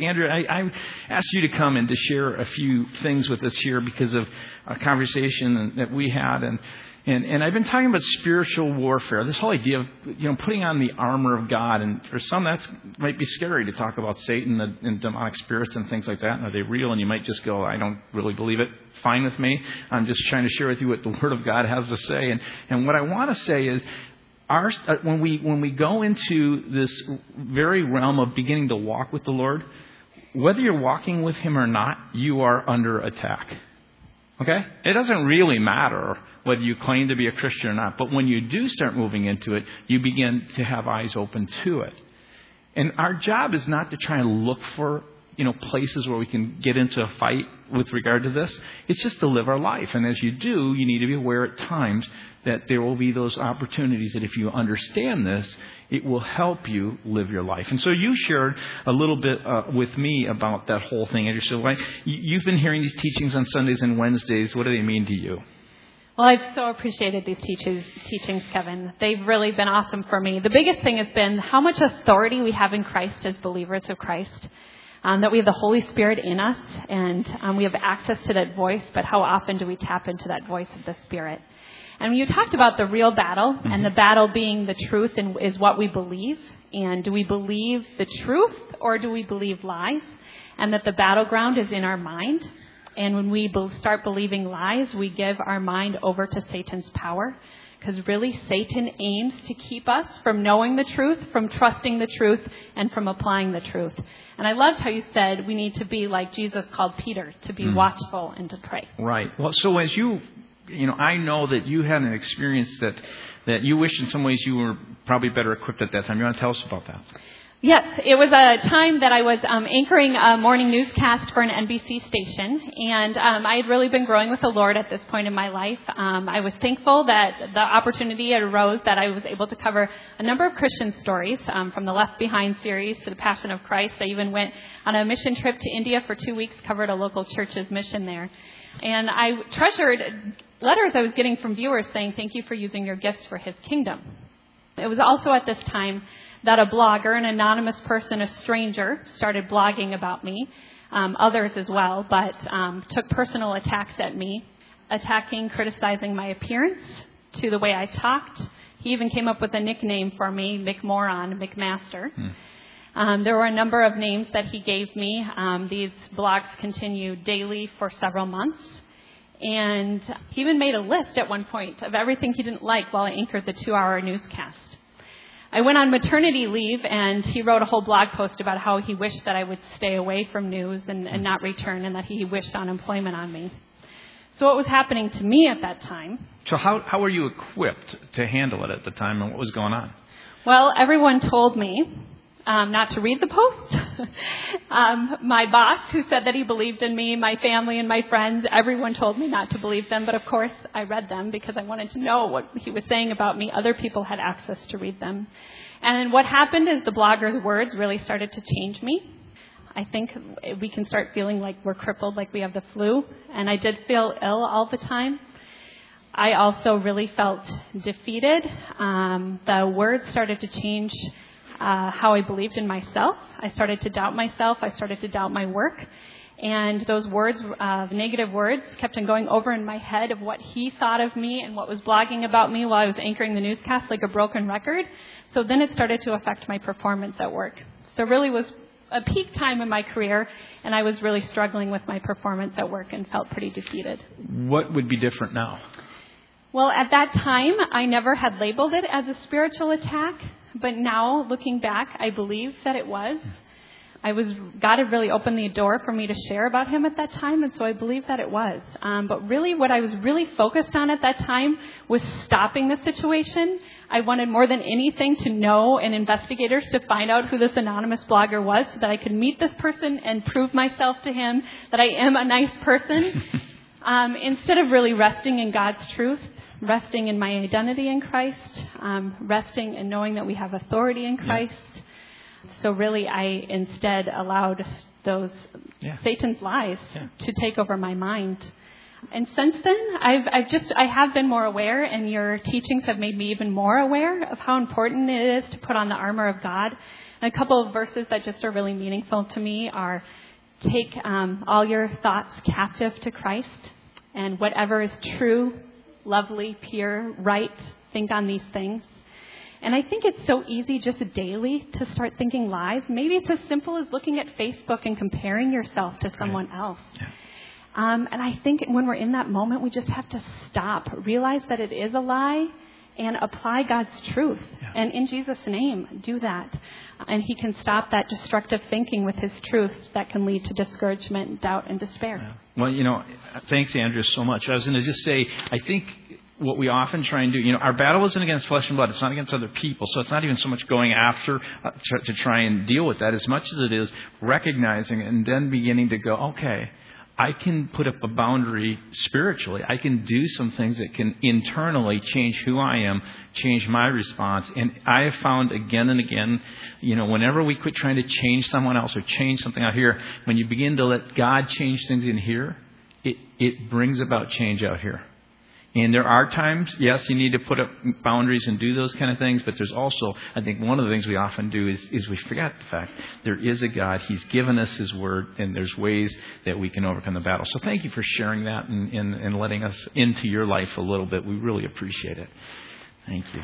Andrew, I, I asked you to come and to share a few things with us here because of a conversation that we had. And and, and I've been talking about spiritual warfare, this whole idea of you know putting on the armor of God. And for some, that might be scary to talk about Satan and, and demonic spirits and things like that. And are they real? And you might just go, I don't really believe it. Fine with me. I'm just trying to share with you what the Word of God has to say. And, and what I want to say is, our, uh, when we when we go into this very realm of beginning to walk with the Lord, whether you're walking with Him or not, you are under attack. Okay? It doesn't really matter whether you claim to be a Christian or not. But when you do start moving into it, you begin to have eyes open to it. And our job is not to try and look for you know places where we can get into a fight with regard to this. It's just to live our life. And as you do, you need to be aware at times that there will be those opportunities that if you understand this, it will help you live your life. And so you shared a little bit uh, with me about that whole thing. And you said, well, you've been hearing these teachings on Sundays and Wednesdays. What do they mean to you? Well, I've so appreciated these teachings, Kevin. They've really been awesome for me. The biggest thing has been how much authority we have in Christ as believers of Christ. Um, that we have the Holy Spirit in us and um, we have access to that voice, but how often do we tap into that voice of the Spirit? And you talked about the real battle, mm-hmm. and the battle being the truth and is what we believe. And do we believe the truth or do we believe lies? And that the battleground is in our mind. And when we start believing lies, we give our mind over to Satan's power. Because really, Satan aims to keep us from knowing the truth, from trusting the truth, and from applying the truth. And I loved how you said we need to be like Jesus called Peter, to be mm. watchful and to pray. Right. Well, so as you, you know, I know that you had an experience that, that you wish in some ways you were probably better equipped at that time. You want to tell us about that? Yes, it was a time that I was um, anchoring a morning newscast for an NBC station, and um, I had really been growing with the Lord at this point in my life. Um, I was thankful that the opportunity arose that I was able to cover a number of Christian stories, um, from the Left Behind series to the Passion of Christ. I even went on a mission trip to India for two weeks, covered a local church's mission there, and I treasured letters I was getting from viewers saying, "Thank you for using your gifts for His kingdom." It was also at this time that a blogger, an anonymous person, a stranger, started blogging about me, um, others as well, but um, took personal attacks at me, attacking, criticizing my appearance, to the way I talked. He even came up with a nickname for me, McMoron, McMaster. Hmm. Um, there were a number of names that he gave me. Um, these blogs continued daily for several months. And he even made a list at one point of everything he didn't like while I anchored the two hour newscast. I went on maternity leave, and he wrote a whole blog post about how he wished that I would stay away from news and, and not return, and that he wished unemployment on me. So, what was happening to me at that time? So, how, how were you equipped to handle it at the time, and what was going on? Well, everyone told me um, not to read the post. um, my boss, who said that he believed in me, my family and my friends, everyone told me not to believe them. But of course, I read them because I wanted to know what he was saying about me. Other people had access to read them. And what happened is the blogger's words really started to change me. I think we can start feeling like we're crippled, like we have the flu. And I did feel ill all the time. I also really felt defeated. Um, the words started to change uh, how I believed in myself. I started to doubt myself. I started to doubt my work. And those words, uh, negative words, kept on going over in my head of what he thought of me and what was blogging about me while I was anchoring the newscast like a broken record. So then it started to affect my performance at work. So really was a peak time in my career, and I was really struggling with my performance at work and felt pretty defeated. What would be different now? Well, at that time, I never had labeled it as a spiritual attack. But now, looking back, I believe that it was. I was God had really opened the door for me to share about Him at that time, and so I believe that it was. Um, but really, what I was really focused on at that time was stopping the situation. I wanted more than anything to know and investigators to find out who this anonymous blogger was, so that I could meet this person and prove myself to him that I am a nice person. um, instead of really resting in God's truth resting in my identity in Christ, um, resting in knowing that we have authority in Christ. Yeah. So really, I instead allowed those yeah. Satan's lies yeah. to take over my mind. And since then, I've, I've just I have been more aware, and your teachings have made me even more aware of how important it is to put on the armor of God And a couple of verses that just are really meaningful to me are take um, all your thoughts captive to Christ, and whatever is true, lovely, pure, right, think on these things. And I think it's so easy just daily to start thinking lies. Maybe it's as simple as looking at Facebook and comparing yourself to someone right. else. Yeah. Um, and I think when we're in that moment, we just have to stop, realize that it is a lie, and apply God's truth. Yeah. And in Jesus' name, do that. And He can stop that destructive thinking with His truth that can lead to discouragement, doubt, and despair. Well, you know, thanks, Andrew, so much. I was going to just say, I think what we often try and do, you know, our battle isn't against flesh and blood. It's not against other people. So it's not even so much going after uh, to, to try and deal with that as much as it is recognizing and then beginning to go, okay, I can put up a boundary spiritually. I can do some things that can internally change who I am, change my response. And I have found again and again, you know, whenever we quit trying to change someone else or change something out here, when you begin to let God change things in here, it, it brings about change out here. And there are times, yes, you need to put up boundaries and do those kind of things, but there's also, I think one of the things we often do is, is we forget the fact there is a God. He's given us His Word, and there's ways that we can overcome the battle. So thank you for sharing that and, and, and letting us into your life a little bit. We really appreciate it. Thank you.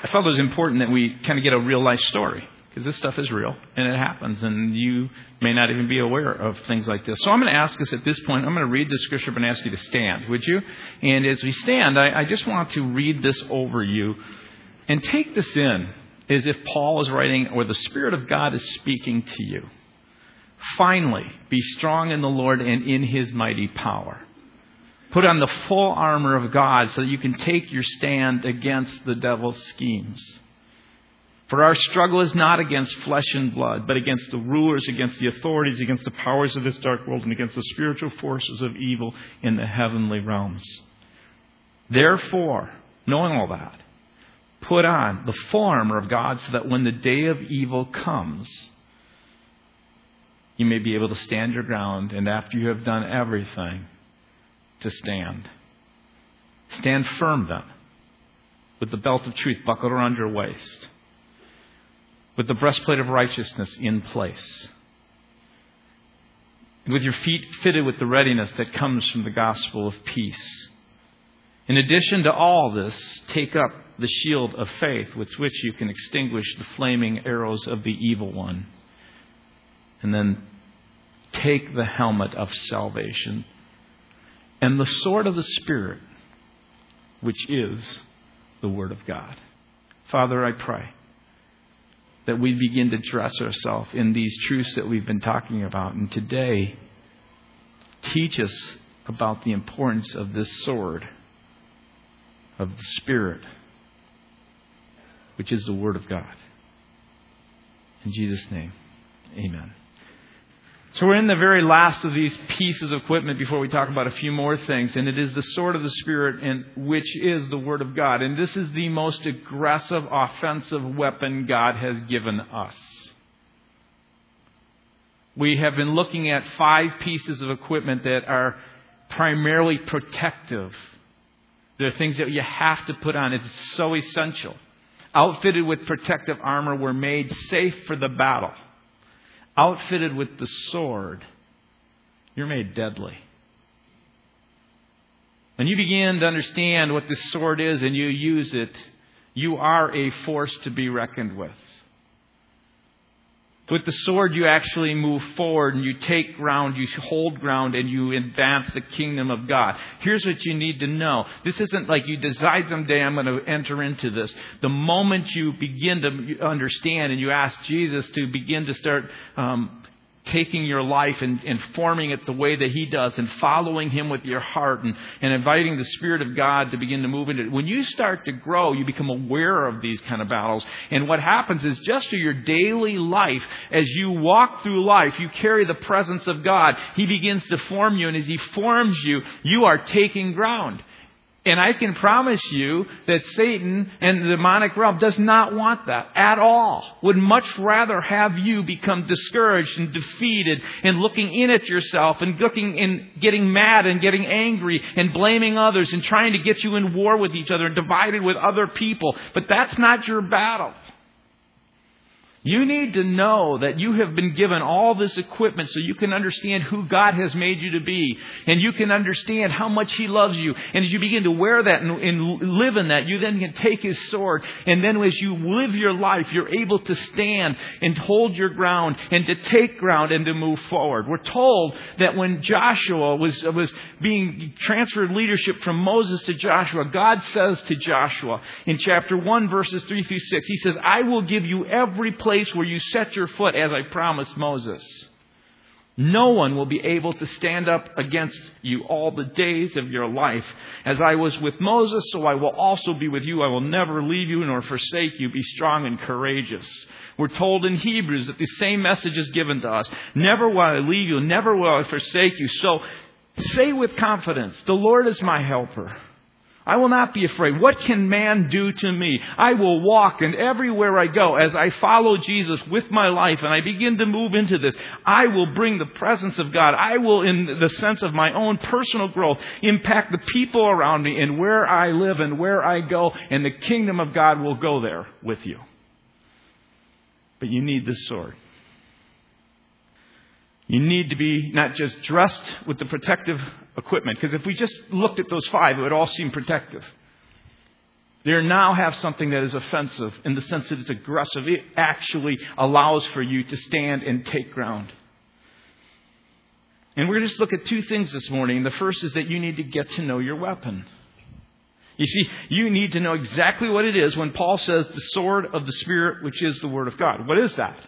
I felt it was important that we kind of get a real life story because this stuff is real and it happens, and you may not even be aware of things like this. So I'm going to ask us at this point, I'm going to read the scripture and ask you to stand, would you? And as we stand, I, I just want to read this over you and take this in as if Paul is writing or the Spirit of God is speaking to you. Finally, be strong in the Lord and in his mighty power. Put on the full armor of God so that you can take your stand against the devil's schemes. For our struggle is not against flesh and blood, but against the rulers, against the authorities, against the powers of this dark world, and against the spiritual forces of evil in the heavenly realms. Therefore, knowing all that, put on the full armor of God so that when the day of evil comes, you may be able to stand your ground, and after you have done everything, to stand. Stand firm then, with the belt of truth buckled around your waist with the breastplate of righteousness in place, and with your feet fitted with the readiness that comes from the gospel of peace. In addition to all this, take up the shield of faith with which you can extinguish the flaming arrows of the evil one. And then take the helmet of salvation and the sword of the Spirit, which is the Word of God. Father, I pray that we begin to dress ourselves in these truths that we've been talking about. And today, teach us about the importance of this sword of the Spirit, which is the Word of God. In Jesus' name, amen. So we're in the very last of these pieces of equipment before we talk about a few more things, and it is the sword of the Spirit, and which is the Word of God. And this is the most aggressive, offensive weapon God has given us. We have been looking at five pieces of equipment that are primarily protective. They're things that you have to put on. It's so essential. Outfitted with protective armor, we're made safe for the battle outfitted with the sword, you're made deadly. When you begin to understand what this sword is and you use it, you are a force to be reckoned with. With the sword, you actually move forward and you take ground, you hold ground, and you advance the kingdom of God. Here's what you need to know. This isn't like you decide someday I'm going to enter into this. The moment you begin to understand and you ask Jesus to begin to start um, taking your life and, and, forming it the way that He does and following Him with your heart and, and inviting the Spirit of God to begin to move into it. When you start to grow, you become aware of these kind of battles. And what happens is just through your daily life, as you walk through life, you carry the presence of God. He begins to form you, and as He forms you, you are taking ground. And I can promise you that Satan and the demonic realm does not want that at all. Would much rather have you become discouraged and defeated and looking in at yourself and looking and getting mad and getting angry and blaming others and trying to get you in war with each other and divided with other people. But that's not your battle. You need to know that you have been given all this equipment so you can understand who God has made you to be. And you can understand how much He loves you. And as you begin to wear that and, and, live in that, you then can take His sword. And then as you live your life, you're able to stand and hold your ground and to take ground and to move forward. We're told that when Joshua was, was being transferred leadership from Moses to Joshua, God says to Joshua in chapter 1 verses 3 through 6, He says, I will give you every place place where you set your foot, as I promised Moses. No one will be able to stand up against you all the days of your life. As I was with Moses, so I will also be with you. I will never leave you nor forsake you. Be strong and courageous. We're told in Hebrews that the same message is given to us. Never will I leave you, never will I forsake you. So say with confidence, the Lord is my helper. I will not be afraid. What can man do to me? I will walk and everywhere I go as I follow Jesus with my life and I begin to move into this. I will bring the presence of God. I will, in the sense of my own personal growth, impact the people around me and where I live and where I go and the kingdom of God will go there with you. But you need this sword. You need to be not just dressed with the protective equipment, because if we just looked at those five, it would all seem protective. They now have something that is offensive in the sense that it's aggressive. It actually allows for you to stand and take ground. And we're going to just look at two things this morning. The first is that you need to get to know your weapon. You see, you need to know exactly what it is when Paul says the sword of the Spirit, which is the Word of God. What is that?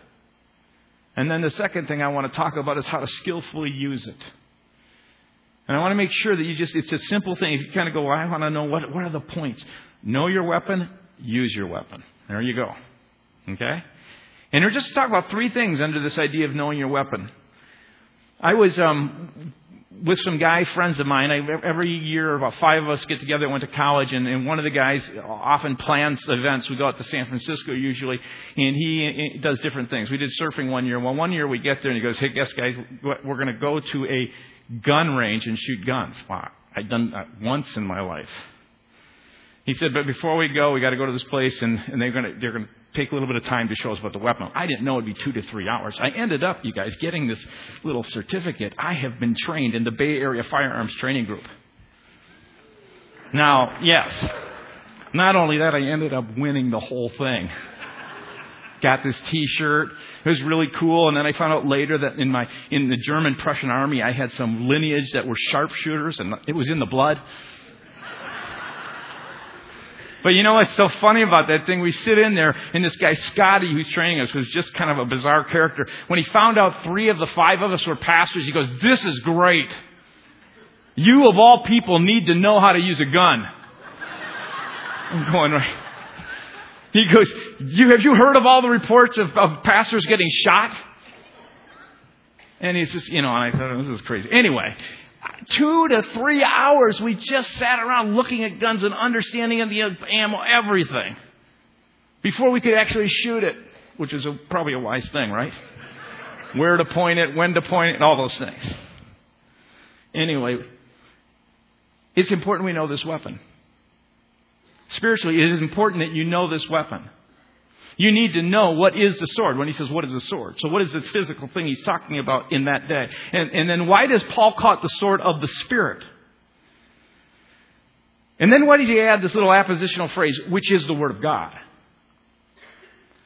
And then the second thing I want to talk about is how to skillfully use it. And I want to make sure that you just, it's a simple thing. If you kind of go, well, I want to know what, what are the points? Know your weapon, use your weapon. There you go. Okay? And we're just talking about three things under this idea of knowing your weapon. I was um, with some guy friends of mine. I, every year, about five of us get together. went to college, and, and one of the guys often plans events. We go out to San Francisco usually, and he, he does different things. We did surfing one year. Well, one year we get there, and he goes, "Hey, guess guys, we're going to go to a gun range and shoot guns." Wow, I'd done that once in my life. He said, "But before we go, we got to go to this place, and, and they're going to they're going to take a little bit of time to show us about the weapon. I didn't know it'd be two to three hours. I ended up, you guys, getting this little certificate. I have been trained in the Bay Area Firearms Training Group. Now, yes, not only that, I ended up winning the whole thing. Got this T-shirt. It was really cool. And then I found out later that in my in the German Prussian army, I had some lineage that were sharpshooters, and it was in the blood. But you know what's so funny about that thing? We sit in there, and this guy, Scotty, who's training us, was just kind of a bizarre character, when he found out three of the five of us were pastors, he goes, This is great. You, of all people, need to know how to use a gun. I'm going, right. He goes, you, Have you heard of all the reports of, of pastors getting shot? And he's just, you know, and I thought, this is crazy. Anyway, two to three hours we just sat around looking at guns and understanding of the ammo, everything, before we could actually shoot it, which is a, probably a wise thing, right? Where to point it, when to point it, and all those things. Anyway, it's important we know this weapon. Spiritually, it is important that you know this weapon. You need to know what is the sword when he says, What is the sword? So, what is the physical thing he's talking about in that day? And, and then, why does Paul call it the sword of the Spirit? And then, why did he add this little appositional phrase, which is the Word of God?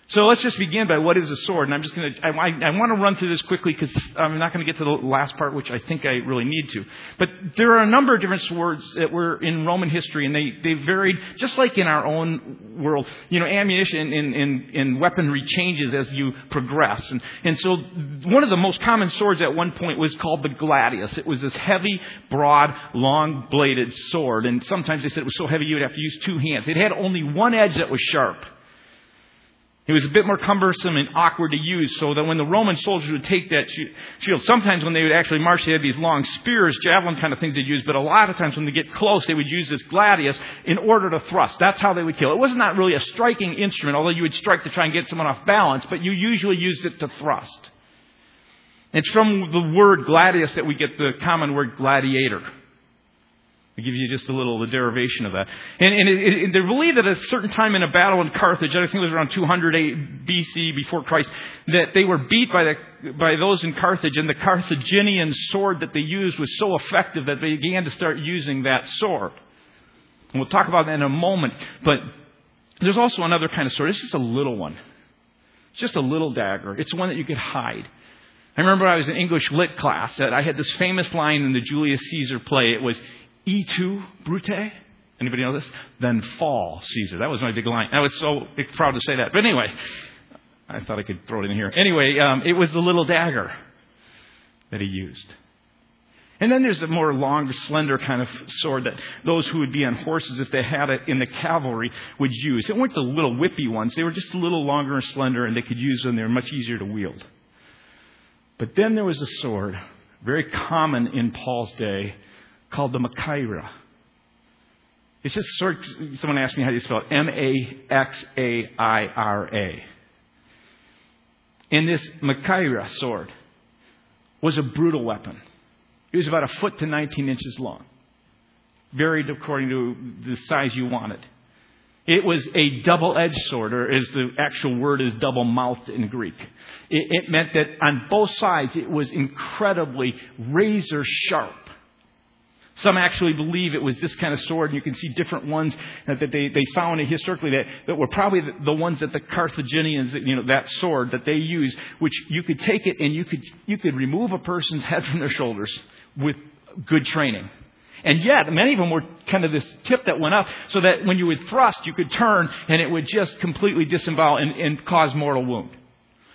So let's just begin by what is a sword. And I'm just going to, I, I, want to run through this quickly because I'm not going to get to the last part, which I think I really need to. But there are a number of different swords that were in Roman history, and they, they varied, just like in our own world. You know, ammunition and, and, and weaponry changes as you progress. And, and so one of the most common swords at one point was called the gladius. It was this heavy, broad, long bladed sword. And sometimes they said it was so heavy you would have to use two hands. It had only one edge that was sharp. It was a bit more cumbersome and awkward to use, so that when the Roman soldiers would take that shield, sometimes when they would actually march, they had these long spears, javelin kind of things they'd use, but a lot of times when they get close, they would use this gladius in order to thrust. That's how they would kill. It was not really a striking instrument, although you would strike to try and get someone off balance, but you usually used it to thrust. It's from the word gladius that we get the common word gladiator. It gives you just a little the derivation of that. And, and it, it, they believe that at a certain time in a battle in Carthage, I think it was around 200 BC before Christ, that they were beat by, the, by those in Carthage, and the Carthaginian sword that they used was so effective that they began to start using that sword. And we'll talk about that in a moment. But there's also another kind of sword. It's just a little one. It's just a little dagger. It's one that you could hide. I remember I was in English lit class that I had this famous line in the Julius Caesar play. It was, Et tu Brute. Anybody know this? Then fall, Caesar. That was my big line. I was so proud to say that. But anyway, I thought I could throw it in here. Anyway, um, it was the little dagger that he used. And then there's a more long, slender kind of sword that those who would be on horses, if they had it in the cavalry, would use. It weren't the little whippy ones. They were just a little longer and slender, and they could use them. They were much easier to wield. But then there was a sword, very common in Paul's day, called the Machaira. It's just sort of, someone asked me how do you spell it. M-A-X-A-I-R-A. And this Machaira sword was a brutal weapon. It was about a foot to 19 inches long. Varied according to the size you wanted. It was a double-edged sword, or as the actual word is double-mouthed in Greek. It, it meant that on both sides it was incredibly razor sharp. Some actually believe it was this kind of sword, and you can see different ones that they, they found historically that, that were probably the, ones that the Carthaginians, you know, that sword that they used, which you could take it and you could, you could remove a person's head from their shoulders with good training. And yet, many of them were kind of this tip that went up so that when you would thrust, you could turn and it would just completely disembowel and, and cause mortal wound.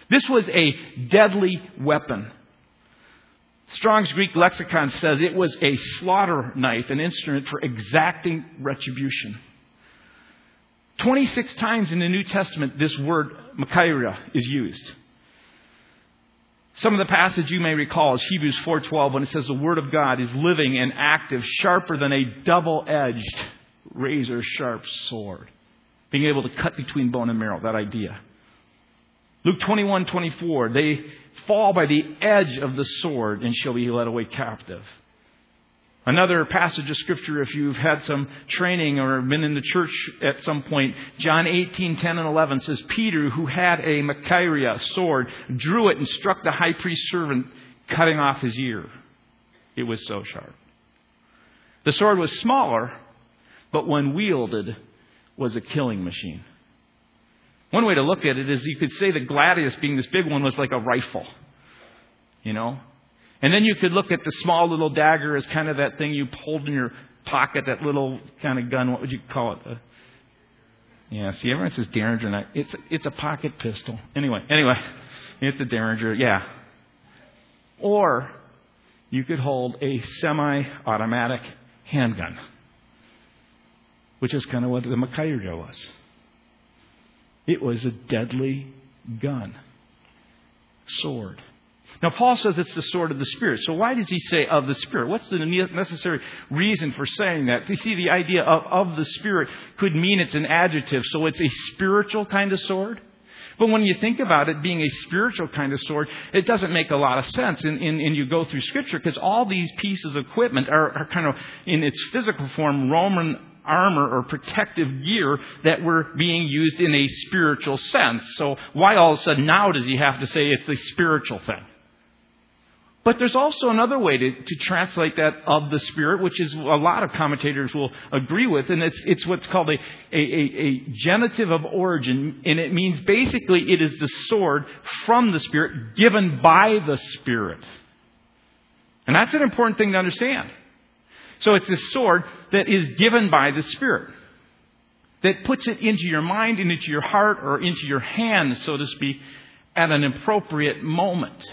This was a deadly weapon. Strong's Greek lexicon says it was a slaughter knife, an instrument for exacting retribution. 26 times in the New Testament, this word Machaira is used. Some of the passage you may recall is Hebrews 4:12 when it says the word of God is living and active, sharper than a double-edged razor sharp sword, being able to cut between bone and marrow, that idea. Luke 21:24, they fall by the edge of the sword and shall be led away captive. Another passage of scripture, if you've had some training or been in the church at some point, John 18, 10 and 11 says, Peter, who had a Machaira sword, drew it and struck the high priest's servant, cutting off his ear. It was so sharp. The sword was smaller, but when wielded, was a killing machine. One way to look at it is you could say the gladius being this big one was like a rifle. You know? And then you could look at the small little dagger as kind of that thing you hold in your pocket, that little kind of gun. What would you call it? Uh, yeah, see, everyone says Derringer. I, it's, it's a pocket pistol. Anyway, anyway, it's a Derringer, yeah. Or you could hold a semi automatic handgun, which is kind of what the Machaira was. It was a deadly gun, sword. Now, Paul says it's the sword of the Spirit. So, why does he say of the Spirit? What's the necessary reason for saying that? You see, the idea of, of the Spirit could mean it's an adjective, so it's a spiritual kind of sword. But when you think about it being a spiritual kind of sword, it doesn't make a lot of sense. And, and, and you go through Scripture because all these pieces of equipment are, are kind of, in its physical form, Roman armor or protective gear that were being used in a spiritual sense. So why all of a sudden now does he have to say it's a spiritual thing? But there's also another way to, to translate that of the Spirit, which is a lot of commentators will agree with, and it's, it's what's called a, a, a, a genitive of origin, and it means basically it is the sword from the Spirit given by the Spirit. And that's an important thing to understand. So it's a sword that is given by the Spirit. That puts it into your mind and into your heart or into your hand, so to speak, at an appropriate moment.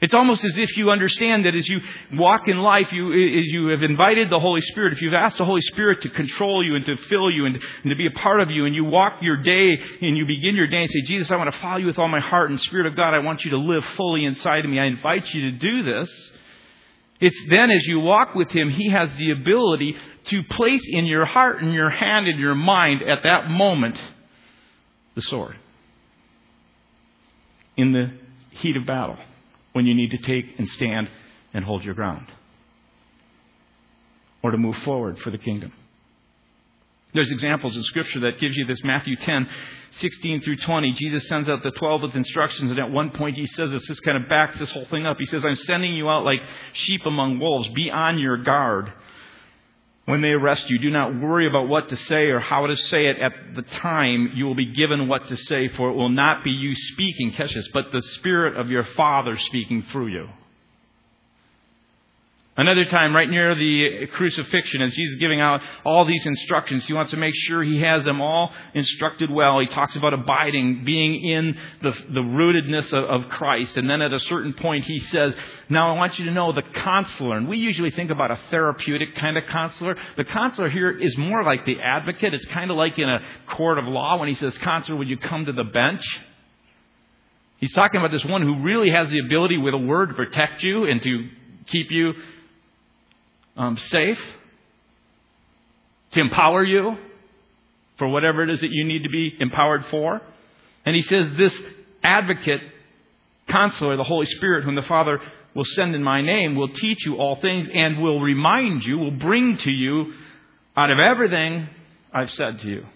It's almost as if you understand that as you walk in life, you, as you have invited the Holy Spirit, if you've asked the Holy Spirit to control you and to fill you and, and to be a part of you, and you walk your day and you begin your day and say, Jesus, I want to follow you with all my heart, and Spirit of God, I want you to live fully inside of me. I invite you to do this. It's then as you walk with Him, He has the ability to place in your heart and your hand and your mind at that moment the sword in the heat of battle when you need to take and stand and hold your ground or to move forward for the kingdom. There's examples in Scripture that gives you this. Matthew 10, 16 through 20. Jesus sends out the 12 with instructions, and at one point he says this, this kind of backs this whole thing up. He says, I'm sending you out like sheep among wolves. Be on your guard. When they arrest you, do not worry about what to say or how to say it at the time you will be given what to say, for it will not be you speaking, catch this, but the Spirit of your Father speaking through you. Another time, right near the crucifixion, as Jesus is giving out all these instructions, he wants to make sure he has them all instructed well. He talks about abiding, being in the, the rootedness of, of Christ. And then at a certain point, he says, Now I want you to know the counselor. And we usually think about a therapeutic kind of counselor. The counselor here is more like the advocate. It's kind of like in a court of law when he says, Counselor, would you come to the bench? He's talking about this one who really has the ability with a word to protect you and to keep you um, safe, to empower you for whatever it is that you need to be empowered for. And he says, This advocate, counselor, the Holy Spirit, whom the Father will send in my name, will teach you all things and will remind you, will bring to you out of everything I've said to you.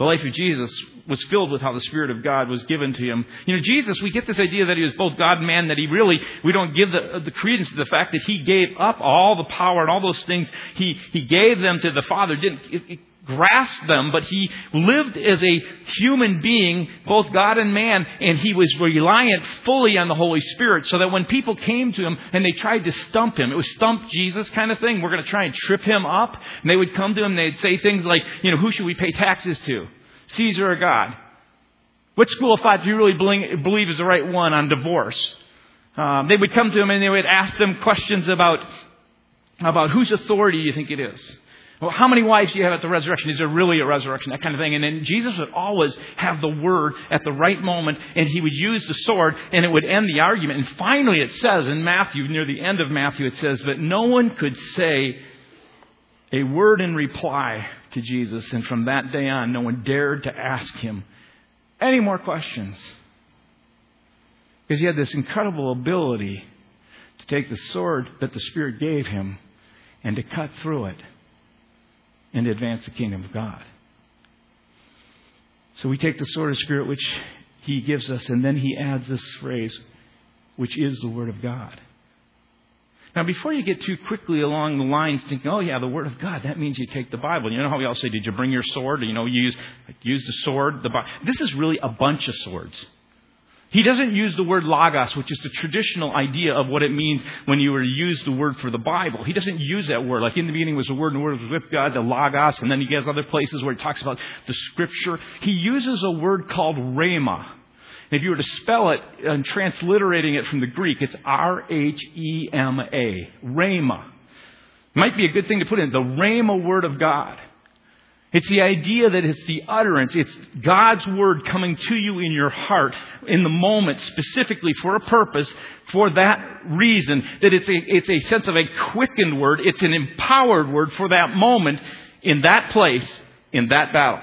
The life of Jesus was filled with how the Spirit of God was given to him. You know, Jesus, we get this idea that he was both God and man, that he really, we don't give the, the credence to the fact that he gave up all the power and all those things. He, he gave them to the Father. Didn't, grasp them, but he lived as a human being, both God and man, and he was reliant fully on the Holy Spirit so that when people came to him and they tried to stump him, it was stump Jesus kind of thing. We're going to try and trip him up. And they would come to him and they'd say things like, you know, who should we pay taxes to? Caesar or God? What school of thought do you really believe is the right one on divorce? Um, they would come to him and they would ask them questions about, about whose authority you think it is. Well, how many wives do you have at the resurrection? Is there really a resurrection? That kind of thing. And then Jesus would always have the word at the right moment, and he would use the sword, and it would end the argument. And finally, it says in Matthew, near the end of Matthew, it says that no one could say a word in reply to Jesus. And from that day on, no one dared to ask him any more questions. Because he had this incredible ability to take the sword that the Spirit gave him and to cut through it and advance the kingdom of God. So we take the sword of Spirit which He gives us, and then He adds this phrase, which is the Word of God. Now, before you get too quickly along the lines thinking, oh, yeah, the Word of God, that means you take the Bible. You know how we all say, did you bring your sword? You know, use, use the sword. The Bible. This is really a bunch of swords. He doesn't use the word logos, which is the traditional idea of what it means when you were to use the word for the Bible. He doesn't use that word. Like in the beginning was the word, and the word was with God, the logos, and then he has other places where he talks about the scripture. He uses a word called rhema. if you were to spell it and transliterating it from the Greek, it's R-H-E-M-A. Rhema. Might be a good thing to put in. The rhema word of God. It's the idea that it's the utterance. It's God's word coming to you in your heart in the moment, specifically for a purpose, for that reason. That it's a, it's a sense of a quickened word. It's an empowered word for that moment, in that place, in that battle.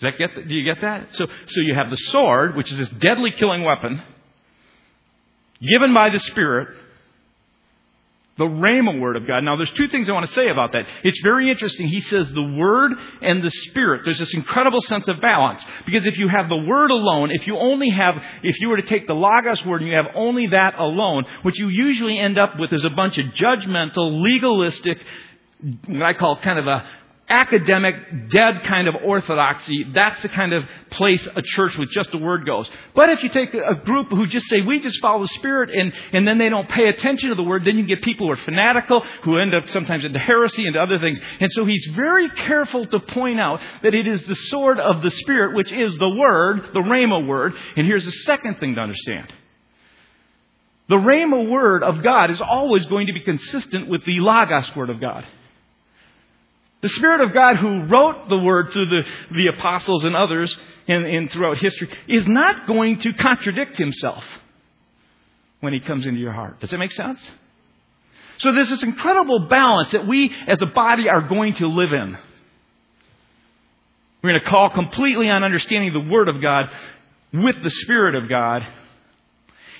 Does that get, do you get that? So, so you have the sword, which is this deadly killing weapon, given by the Spirit, the Rhema word of God. Now, there's two things I want to say about that. It's very interesting. He says the word and the spirit. There's this incredible sense of balance. Because if you have the word alone, if you only have, if you were to take the Logos word and you have only that alone, what you usually end up with is a bunch of judgmental, legalistic, what I call kind of a academic, dead kind of orthodoxy, that's the kind of place a church with just a word goes. But if you take a group who just say, we just follow the Spirit, and, and then they don't pay attention to the word, then you get people who are fanatical, who end up sometimes into heresy and other things. And so he's very careful to point out that it is the sword of the Spirit, which is the word, the Rhema word. And here's the second thing to understand. The Rhema word of God is always going to be consistent with the Logos word of God. The Spirit of God who wrote the Word through the, the apostles and others and, and throughout history is not going to contradict Himself when He comes into your heart. Does that make sense? So there's this incredible balance that we as a body are going to live in. We're going to call completely on understanding the Word of God with the Spirit of God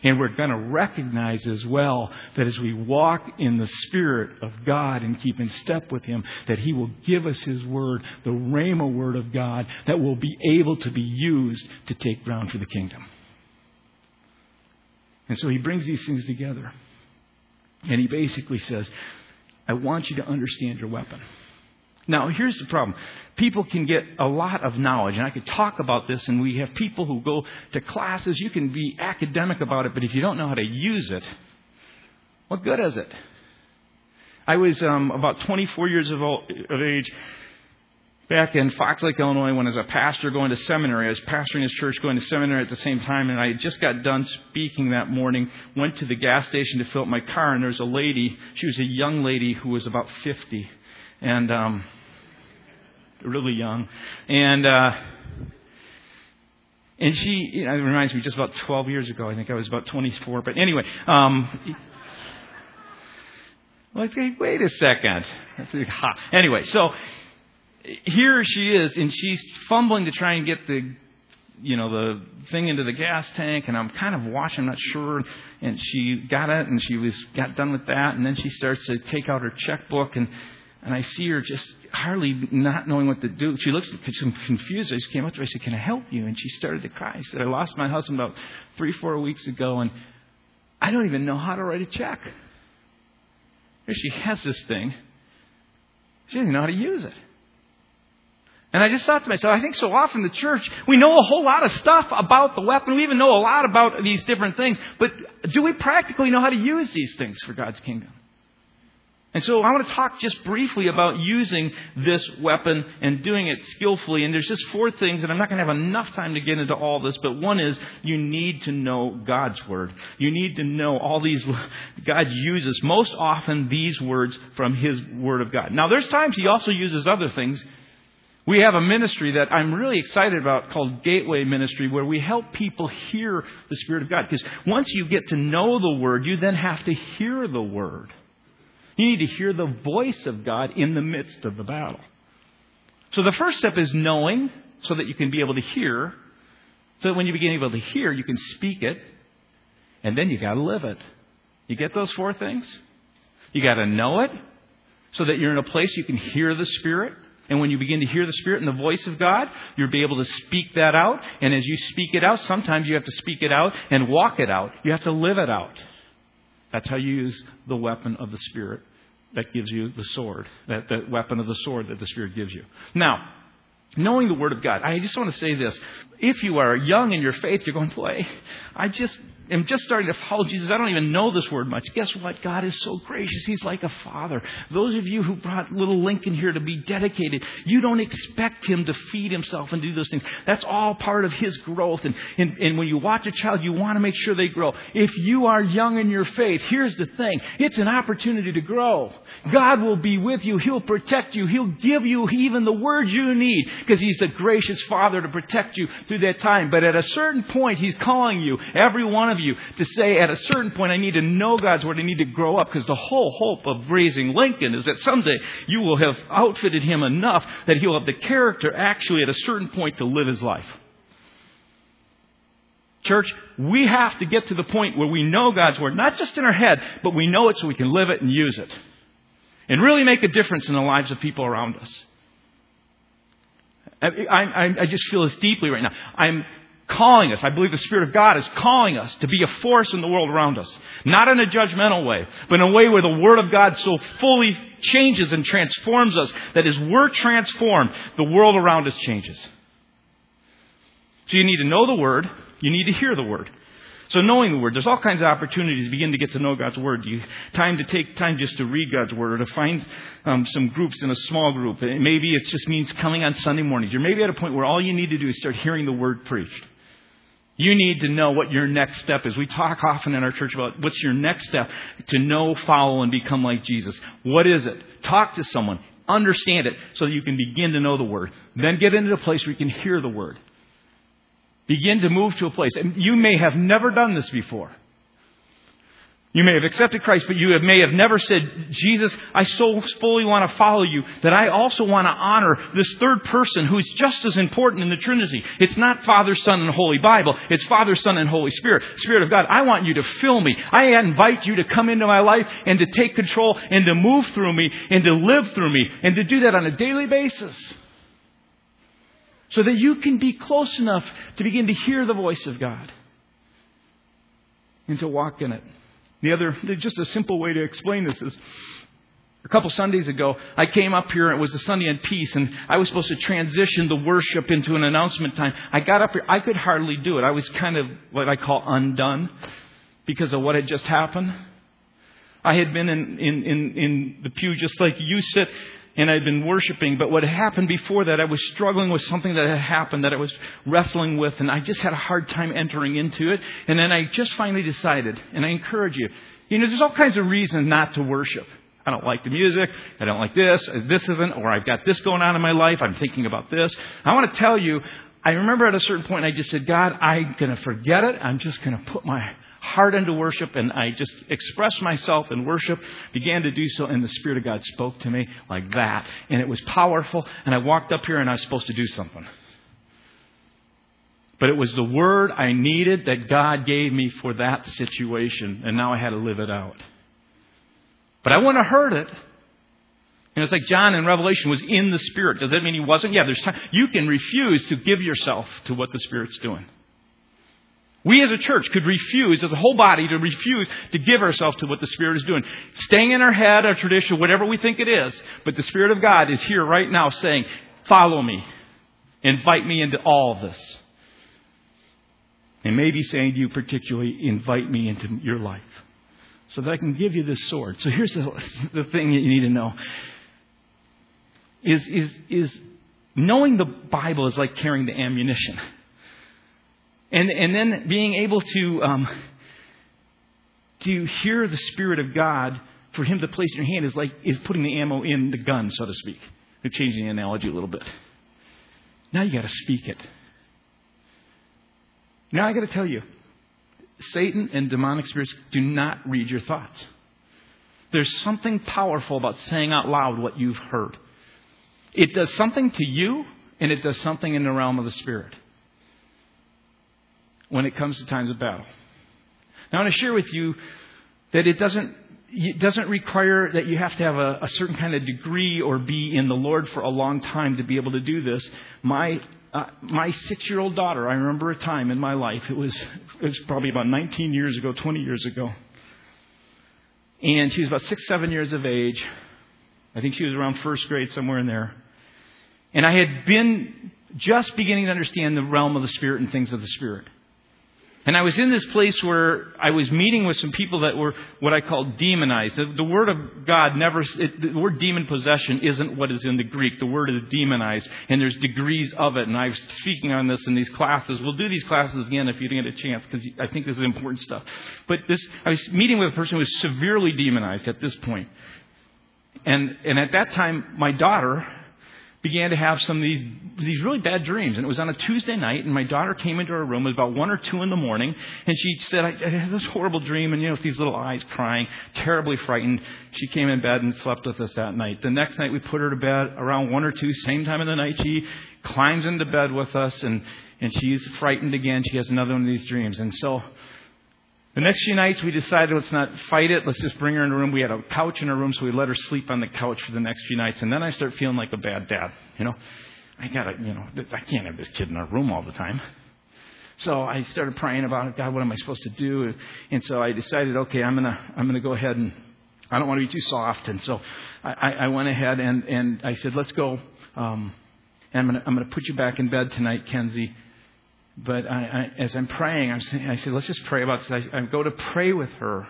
and we're going to recognize as well that as we walk in the Spirit of God and keep in step with Him, that He will give us His Word, the Rhema Word of God, that will be able to be used to take ground for the kingdom. And so He brings these things together. And He basically says, I want you to understand your weapon. Now, here's the problem. People can get a lot of knowledge, and I could talk about this, and we have people who go to classes. You can be academic about it, but if you don't know how to use it, what good is it? I was um, about 24 years of, old, of age back in Fox Lake, Illinois, when I was a pastor going to seminary. I was pastoring his church, going to seminary at the same time, and I just got done speaking that morning. Went to the gas station to fill up my car, and there was a lady. She was a young lady who was about 50 and um, really young, and uh, and she you know, it reminds me just about 12 years ago. I think I was about 24, but anyway. Um, like, wait a second. Anyway, so here she is, and she's fumbling to try and get the you know the thing into the gas tank and I'm kind of watching, I'm not sure and she got it and she was got done with that and then she starts to take out her checkbook and and I see her just hardly not knowing what to do. She looks confused. I just came up to her. I said, Can I help you? And she started to cry. I said, I lost my husband about three, four weeks ago, and I don't even know how to write a check. Here she has this thing. She doesn't know how to use it. And I just thought to myself, I think so often the church, we know a whole lot of stuff about the weapon. We even know a lot about these different things. But do we practically know how to use these things for God's kingdom? And so I want to talk just briefly about using this weapon and doing it skillfully. And there's just four things, and I'm not going to have enough time to get into all this, but one is you need to know God's Word. You need to know all these, God uses most often these words from His Word of God. Now there's times He also uses other things. We have a ministry that I'm really excited about called Gateway Ministry where we help people hear the Spirit of God. Because once you get to know the Word, you then have to hear the Word. You need to hear the voice of God in the midst of the battle. So the first step is knowing so that you can be able to hear. So that when you begin able to hear, you can speak it. And then you got to live it. You get those four things? You got to know it so that you're in a place you can hear the Spirit. And when you begin to hear the Spirit and the voice of God, you'll be able to speak that out. And as you speak it out, sometimes you have to speak it out and walk it out. You have to live it out. That's how you use the weapon of the Spirit that gives you the sword, that, that weapon of the sword that the Spirit gives you. Now, knowing the Word of God, I just want to say this. If you are young in your faith, you're going, boy, I just am just starting to follow Jesus. I don't even know this word much. Guess what? God is so gracious. He's like a father. Those of you who brought little Lincoln here to be dedicated, you don't expect him to feed himself and do those things. That's all part of his growth. And, and, and when you watch a child, you want to make sure they grow. If you are young in your faith, here's the thing. It's an opportunity to grow. God will be with you. He'll protect you. He'll give you even the words you need because he's a gracious father to protect you through that time. But at a certain point, he's calling you, every one of you to say at a certain point, I need to know God's Word. I need to grow up because the whole hope of raising Lincoln is that someday you will have outfitted him enough that he'll have the character actually at a certain point to live his life. Church, we have to get to the point where we know God's Word, not just in our head, but we know it so we can live it and use it. And really make a difference in the lives of people around us. I, I, I just feel this deeply right now. I'm calling us. I believe the Spirit of God is calling us to be a force in the world around us. Not in a judgmental way, but in a way where the Word of God so fully changes and transforms us that as we're transformed, the world around us changes. So you need to know the Word. You need to hear the Word. So knowing the Word, there's all kinds of opportunities to begin to get to know God's Word. You time to take time just to read God's Word or to find um, some groups in a small group. Maybe it just means coming on Sunday mornings. You're maybe at a point where all you need to do is start hearing the Word preached. You need to know what your next step is. We talk often in our church about what's your next step to know, follow, and become like Jesus. What is it? Talk to someone. Understand it so that you can begin to know the Word. Then get into a place where you can hear the Word. Begin to move to a place. And you may have never done this before. You may have accepted Christ, but you may have never said, Jesus, I so fully want to follow you that I also want to honor this third person who's just as important in the Trinity. It's not Father, Son, and Holy Bible. It's Father, Son, and Holy Spirit. Spirit of God, I want you to fill me. I invite you to come into my life and to take control and to move through me and to live through me and to do that on a daily basis. So that you can be close enough to begin to hear the voice of God and to walk in it. The other, just a simple way to explain this is a couple Sundays ago, I came up here it was a Sunday in peace and I was supposed to transition the worship into an announcement time. I got up here, I could hardly do it. I was kind of what I call undone because of what had just happened. I had been in, in, in, in the pew just like you sit and I'd been worshiping, but what had happened before that, I was struggling with something that had happened that I was wrestling with, and I just had a hard time entering into it. And then I just finally decided, and I encourage you, you know, there's all kinds of reasons not to worship. I don't like the music. I don't like this. This isn't, or I've got this going on in my life. I'm thinking about this. I want to tell you, I remember at a certain point I just said, God, I'm going to forget it. I'm just going to put my heart into worship and I just expressed myself in worship, began to do so, and the Spirit of God spoke to me like that. And it was powerful, and I walked up here and I was supposed to do something. But it was the word I needed that God gave me for that situation, and now I had to live it out. But I wouldn't have heard it. You know, it's like John in Revelation was in the Spirit. Does that mean he wasn't? Yeah, there's time. You can refuse to give yourself to what the Spirit's doing. We as a church could refuse, as a whole body, to refuse to give ourselves to what the Spirit is doing. Staying in our head, our tradition, whatever we think it is. But the Spirit of God is here right now saying, follow me. Invite me into all of this. And maybe saying to you particularly, invite me into your life. So that I can give you this sword. So here's the, the thing that you need to know. Is, is, is knowing the Bible is like carrying the ammunition. And, and then being able to, um, to hear the Spirit of God for Him to place in your hand is like is putting the ammo in the gun, so to speak. I'm changing the analogy a little bit. Now you got to speak it. Now I got to tell you, Satan and demonic spirits do not read your thoughts. There's something powerful about saying out loud what you've heard. It does something to you, and it does something in the realm of the spirit when it comes to times of battle. Now, I want to share with you that it doesn't it doesn't require that you have to have a, a, certain kind of degree or be in the Lord for a long time to be able to do this. My uh, my six year old daughter, I remember a time in my life. It was it was probably about 19 years ago, 20 years ago, and she was about six, seven years of age. I think she was around first grade, somewhere in there. And I had been just beginning to understand the realm of the Spirit and things of the Spirit. And I was in this place where I was meeting with some people that were what I call demonized. The, word of God never, it, the word demon possession isn't what is in the Greek. The word is demonized, and there's degrees of it. And I was speaking on this in these classes. We'll do these classes again if you didn't get a chance, because I think this is important stuff. But this, I was meeting with a person who was severely demonized at this point. And, and at that time, my daughter began to have some of these, these really bad dreams. And it was on a Tuesday night, and my daughter came into her room. It was about 1 or 2 in the morning, and she said, I, I had this horrible dream, and, you know, with these little eyes crying, terribly frightened. She came in bed and slept with us that night. The next night, we put her to bed around 1 or 2, same time of the night. She climbs into bed with us, and, and she's frightened again. She has another one of these dreams. And so the next few nights, we decided let's not fight it. Let's just bring her in the room. We had a couch in her room, so we let her sleep on the couch for the next few nights. And then I start feeling like a bad dad. You know, I gotta, you know, I can't have this kid in our room all the time. so I started praying about it. God, what am I supposed to do? And so I decided, okay, I'm gonna I'm gonna go ahead and I don't want to be too soft. And so I, I went ahead and and I said, let's go. Um, and I'm gonna I'm gonna put you back in bed tonight, Kenzie. But I, I, as I'm praying, I'm saying, I said, let's just pray about this. I, I go to pray with her.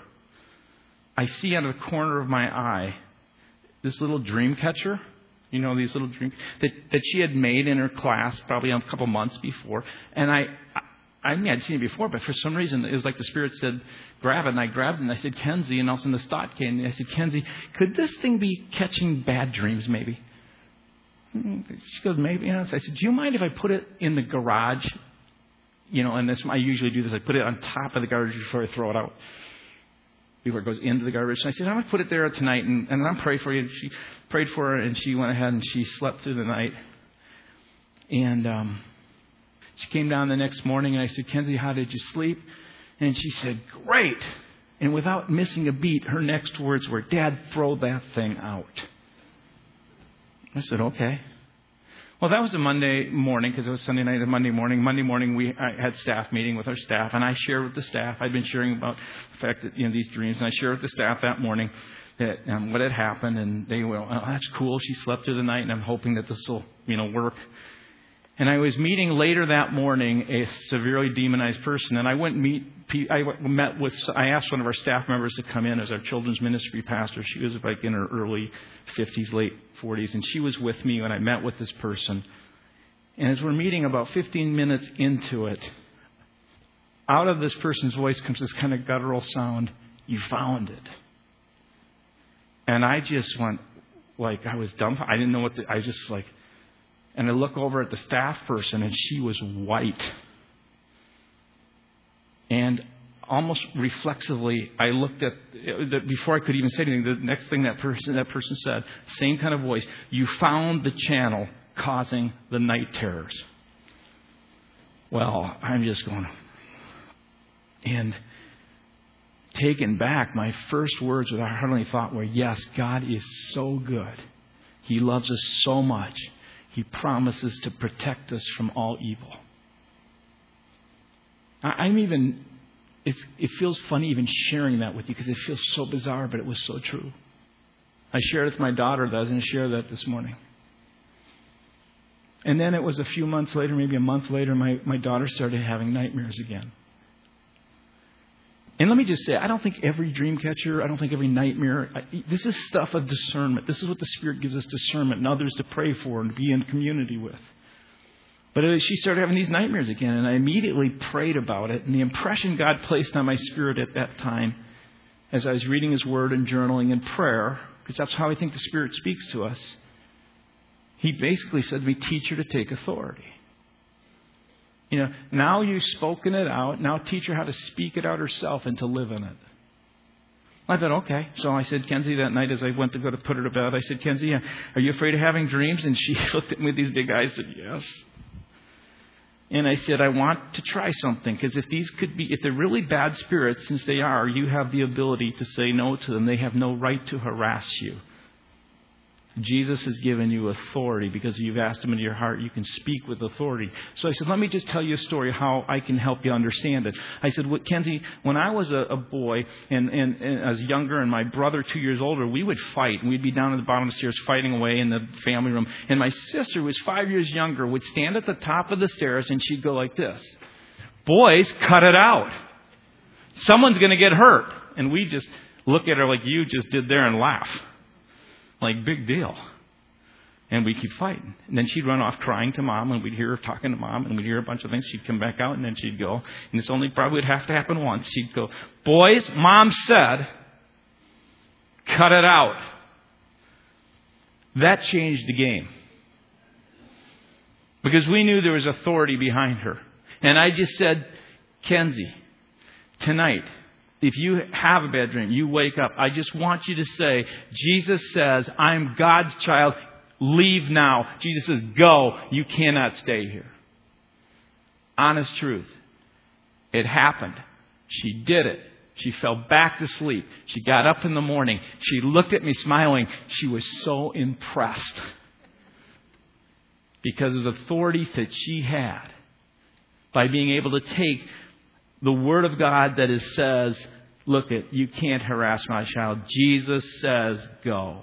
I see out of the corner of my eye this little dream catcher. You know, these little dreams that, that she had made in her class probably a couple months before. And I, I mean, I'd seen it before, but for some reason, it was like the Spirit said, grab it. And I grabbed it and I said, Kenzie. And all of a sudden the thought came. And I said, Kenzie, could this thing be catching bad dreams maybe? Hmm, she goes, maybe. Yes. I said, do you mind if I put it in the garage? You know, and this, I usually do this. I put it on top of the garbage before I throw it out. Before it goes into the garbage. And I said, I'm going to put it there tonight and, and I'm pray for you. And she prayed for her and she went ahead and she slept through the night. And, um, she came down the next morning and I said, Kenzie, how did you sleep? And she said, Great. And without missing a beat, her next words were, Dad, throw that thing out. I said, Okay. Well, that was a Monday morning because it was Sunday night and Monday morning. Monday morning, we had staff meeting with our staff, and I shared with the staff. I'd been sharing about the fact that you know these dreams, and I shared with the staff that morning that um, what had happened, and they were, oh, that's cool. She slept through the night, and I'm hoping that this will you know work. And I was meeting later that morning a severely demonized person, and I went meet. I met with. I asked one of our staff members to come in as our children's ministry pastor. She was like in her early 50s, late 40s, and she was with me when I met with this person. And as we're meeting, about 15 minutes into it, out of this person's voice comes this kind of guttural sound. You found it. And I just went, like, I was dumb. I didn't know what to, I just like, and I look over at the staff person, and she was white. And almost reflexively, I looked at before I could even say anything. The next thing that person that person said, same kind of voice, "You found the channel causing the night terrors." Well, I'm just going, and taken back, my first words with our heavenly thought were, "Yes, God is so good. He loves us so much." He promises to protect us from all evil. I'm even, it, feels funny even sharing that with you because it feels so bizarre, but it was so true. I shared it with my daughter, that I was going to share that this morning. And then it was a few months later, maybe a month later, my, my daughter started having nightmares again. And let me just say, I don't think every dream catcher, I don't think every nightmare, this is stuff of discernment. This is what the Spirit gives us discernment and others to pray for and be in community with. But uh, she started having these nightmares again, and I immediately prayed about it. And the impression God placed on my spirit at that time, as I was reading His Word and journaling and prayer, because that's how I think the Spirit speaks to us, He basically said to me, Teach her to take authority. You know, now you've spoken it out. Now teach her how to speak it out herself and to live in it. I thought, okay. So I said, Kenzie, that night as I went to go to put her to bed, I said, Kenzie, are you afraid of having dreams? And she looked at me with these big eyes and said, yes. And I said, I want to try something because if these could be, if they're really bad spirits, since they are, you have the ability to say no to them. They have no right to harass you. Jesus has given you authority because you've asked Him into your heart. You can speak with authority. So I said, let me just tell you a story how I can help you understand it. I said, Kenzie, when I was a, a boy and, and, and I was younger and my brother two years older, we would fight. We'd be down at the bottom of the stairs fighting away in the family room. And my sister, who was five years younger, would stand at the top of the stairs and she'd go like this. Boys, cut it out. Someone's going to get hurt. And we just look at her like you just did there and laugh. Like, big deal. And we keep fighting. And then she'd run off crying to mom, and we'd hear her talking to mom, and we'd hear a bunch of things. She'd come back out, and then she'd go. And this only probably would have to happen once. She'd go, Boys, mom said, cut it out. That changed the game. Because we knew there was authority behind her. And I just said, Kenzie, tonight, if you have a bad dream, you wake up, I just want you to say, Jesus says, I'm God's child. Leave now. Jesus says, go. You cannot stay here. Honest truth. It happened. She did it. She fell back to sleep. She got up in the morning. She looked at me smiling. She was so impressed because of the authority that she had by being able to take the Word of God that is, says, look at, you can't harass my child. Jesus says, go.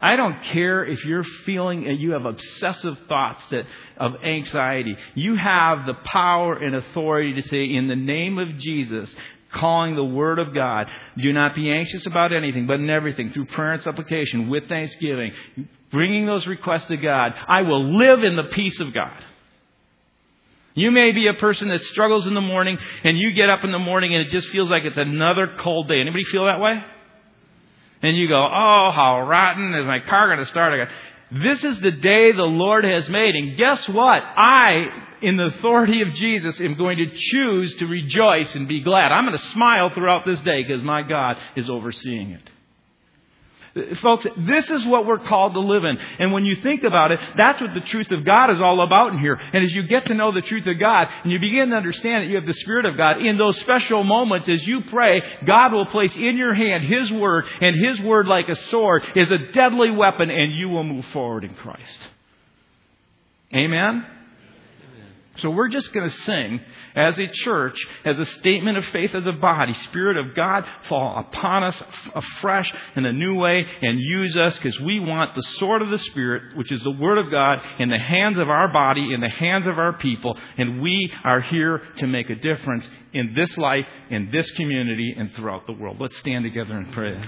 I don't care if you're feeling you have obsessive thoughts that, of anxiety. You have the power and authority to say, in the name of Jesus, calling the Word of God, do not be anxious about anything, but in everything, through prayer and supplication, with thanksgiving, bringing those requests to God, I will live in the peace of God. You may be a person that struggles in the morning and you get up in the morning and it just feels like it's another cold day. Anybody feel that way? And you go, oh, how rotten is my car going to start? This is the day the Lord has made. And guess what? I, in the authority of Jesus, am going to choose to rejoice and be glad. I'm going to smile throughout this day because my God is overseeing it. Folks, this is what we're called to live in. And when you think about it, that's what the truth of God is all about in here. And as you get to know the truth of God and you begin to understand that you have the Spirit of God, in those special moments as you pray, God will place in your hand His Word, and His Word, like a sword, is a deadly weapon, and you will move forward in Christ. Amen? So we're just going to sing as a church, as a statement of faith as a body. Spirit of God, fall upon us afresh in a new way and use us because we want the sword of the Spirit, which is the Word of God, in the hands of our body, in the hands of our people. And we are here to make a difference in this life, in this community, and throughout the world. Let's stand together and pray.